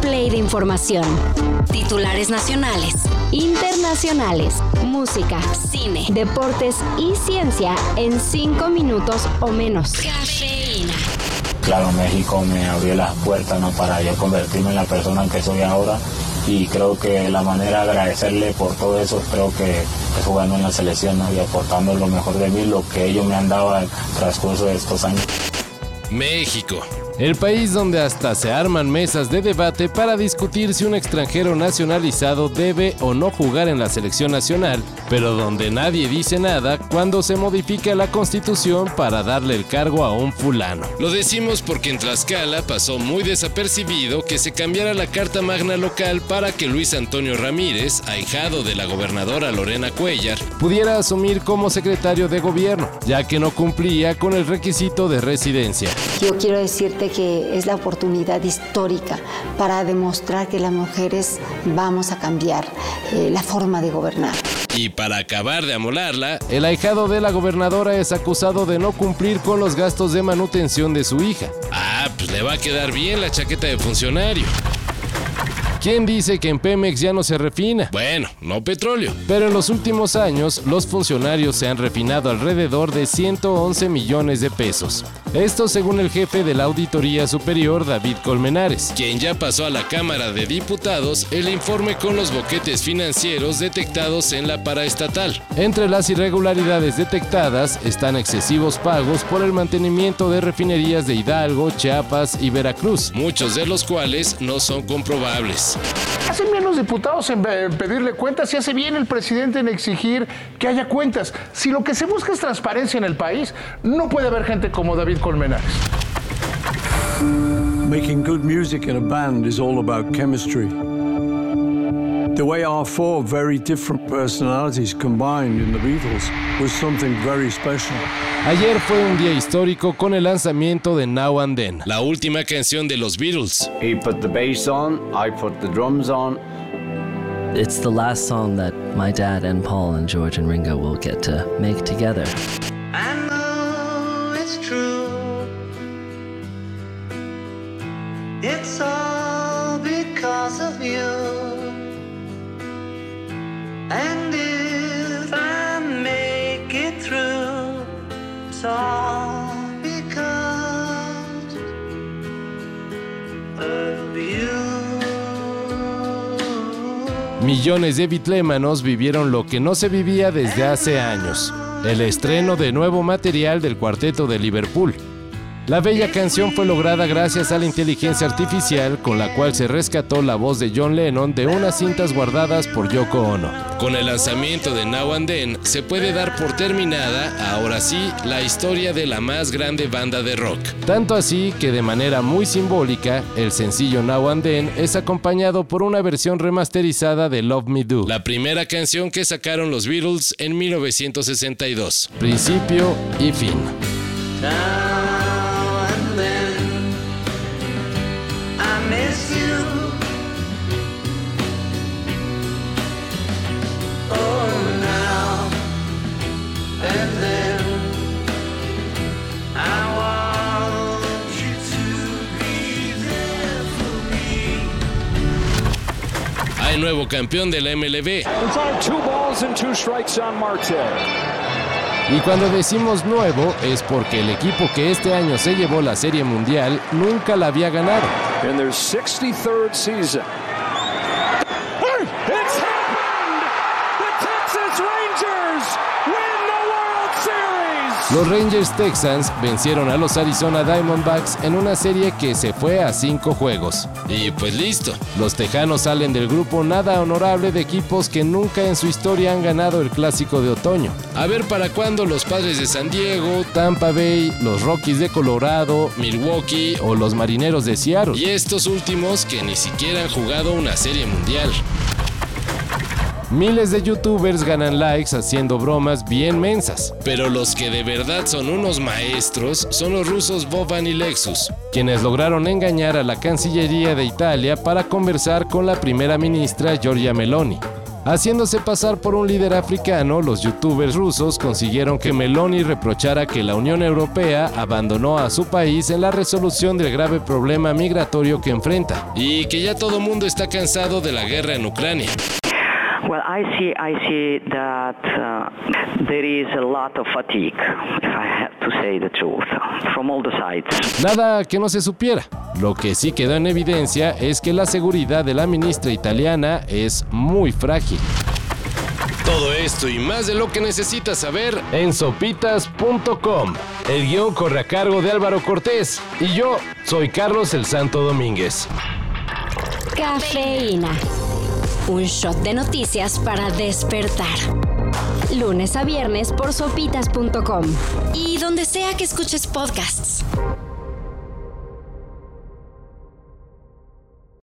play de información. Titulares nacionales, internacionales, música, cine, deportes y ciencia en cinco minutos o menos. Cafeína. Claro, México me abrió las puertas ¿no? para yo convertirme en la persona que soy ahora y creo que la manera de agradecerle por todo eso creo que es jugando en la selección y aportando lo mejor de mí, lo que ellos me han dado al transcurso de estos años. México el país donde hasta se arman mesas de debate para discutir si un extranjero nacionalizado debe o no jugar en la selección nacional, pero donde nadie dice nada cuando se modifica la constitución para darle el cargo a un fulano. Lo decimos porque en Tlaxcala pasó muy desapercibido que se cambiara la carta magna local para que Luis Antonio Ramírez, ahijado de la gobernadora Lorena Cuellar, pudiera asumir como secretario de gobierno, ya que no cumplía con el requisito de residencia. Yo quiero decirte que es la oportunidad histórica para demostrar que las mujeres vamos a cambiar eh, la forma de gobernar. Y para acabar de amolarla, el ahijado de la gobernadora es acusado de no cumplir con los gastos de manutención de su hija. Ah, pues le va a quedar bien la chaqueta de funcionario. ¿Quién dice que en Pemex ya no se refina? Bueno, no petróleo. Pero en los últimos años, los funcionarios se han refinado alrededor de 111 millones de pesos. Esto según el jefe de la Auditoría Superior, David Colmenares, quien ya pasó a la Cámara de Diputados el informe con los boquetes financieros detectados en la paraestatal. Entre las irregularidades detectadas están excesivos pagos por el mantenimiento de refinerías de Hidalgo, Chiapas y Veracruz, muchos de los cuales no son comprobables. Hacen bien los diputados en pedirle cuentas y hace bien el presidente en exigir que haya cuentas. Si lo que se busca es transparencia en el país, no puede haber gente como David Colmenares. Making good music in a band is all about chemistry. The way our four very different personalities combined in the Beatles was something very special. Ayer fue un día histórico con el lanzamiento de Now and Then, la última canción de los Beatles. He put the bass on, I put the drums on. It's the last song that my dad and Paul and George and Ringo will get to make together. I know it's true. It's all because of you. Millones de bitlémanos vivieron lo que no se vivía desde hace años, el estreno de nuevo material del cuarteto de Liverpool. La bella canción fue lograda gracias a la inteligencia artificial con la cual se rescató la voz de John Lennon de unas cintas guardadas por Yoko Ono. Con el lanzamiento de Now and Then se puede dar por terminada, ahora sí, la historia de la más grande banda de rock. Tanto así que de manera muy simbólica, el sencillo Now and Then es acompañado por una versión remasterizada de Love Me Do, la primera canción que sacaron los Beatles en 1962. Principio y fin. Hay nuevo campeón de la MLB. Y cuando decimos nuevo es porque el equipo que este año se llevó la Serie Mundial nunca la había ganado. Los Rangers Texans vencieron a los Arizona Diamondbacks en una serie que se fue a cinco juegos. Y pues listo, los Tejanos salen del grupo nada honorable de equipos que nunca en su historia han ganado el clásico de otoño. A ver para cuándo los Padres de San Diego, Tampa Bay, los Rockies de Colorado, Milwaukee o los Marineros de Seattle. Y estos últimos que ni siquiera han jugado una serie mundial. Miles de youtubers ganan likes haciendo bromas bien mensas, pero los que de verdad son unos maestros son los rusos Boban y Lexus, quienes lograron engañar a la Cancillería de Italia para conversar con la primera ministra Giorgia Meloni. Haciéndose pasar por un líder africano, los youtubers rusos consiguieron que Meloni reprochara que la Unión Europea abandonó a su país en la resolución del grave problema migratorio que enfrenta y que ya todo mundo está cansado de la guerra en Ucrania. Well, I see, I see that uh, there is a lot of fatigue, if I have to say the truth, from all the sides. Nada que no se supiera. Lo que sí quedó en evidencia es que la seguridad de la ministra italiana es muy frágil. Todo esto y más de lo que necesitas saber en sopitas.com. El guion corre a cargo de Álvaro Cortés y yo soy Carlos el Santo Domínguez. Cafeína. Un shot de noticias para despertar. Lunes a viernes por sopitas.com. Y donde sea que escuches podcasts.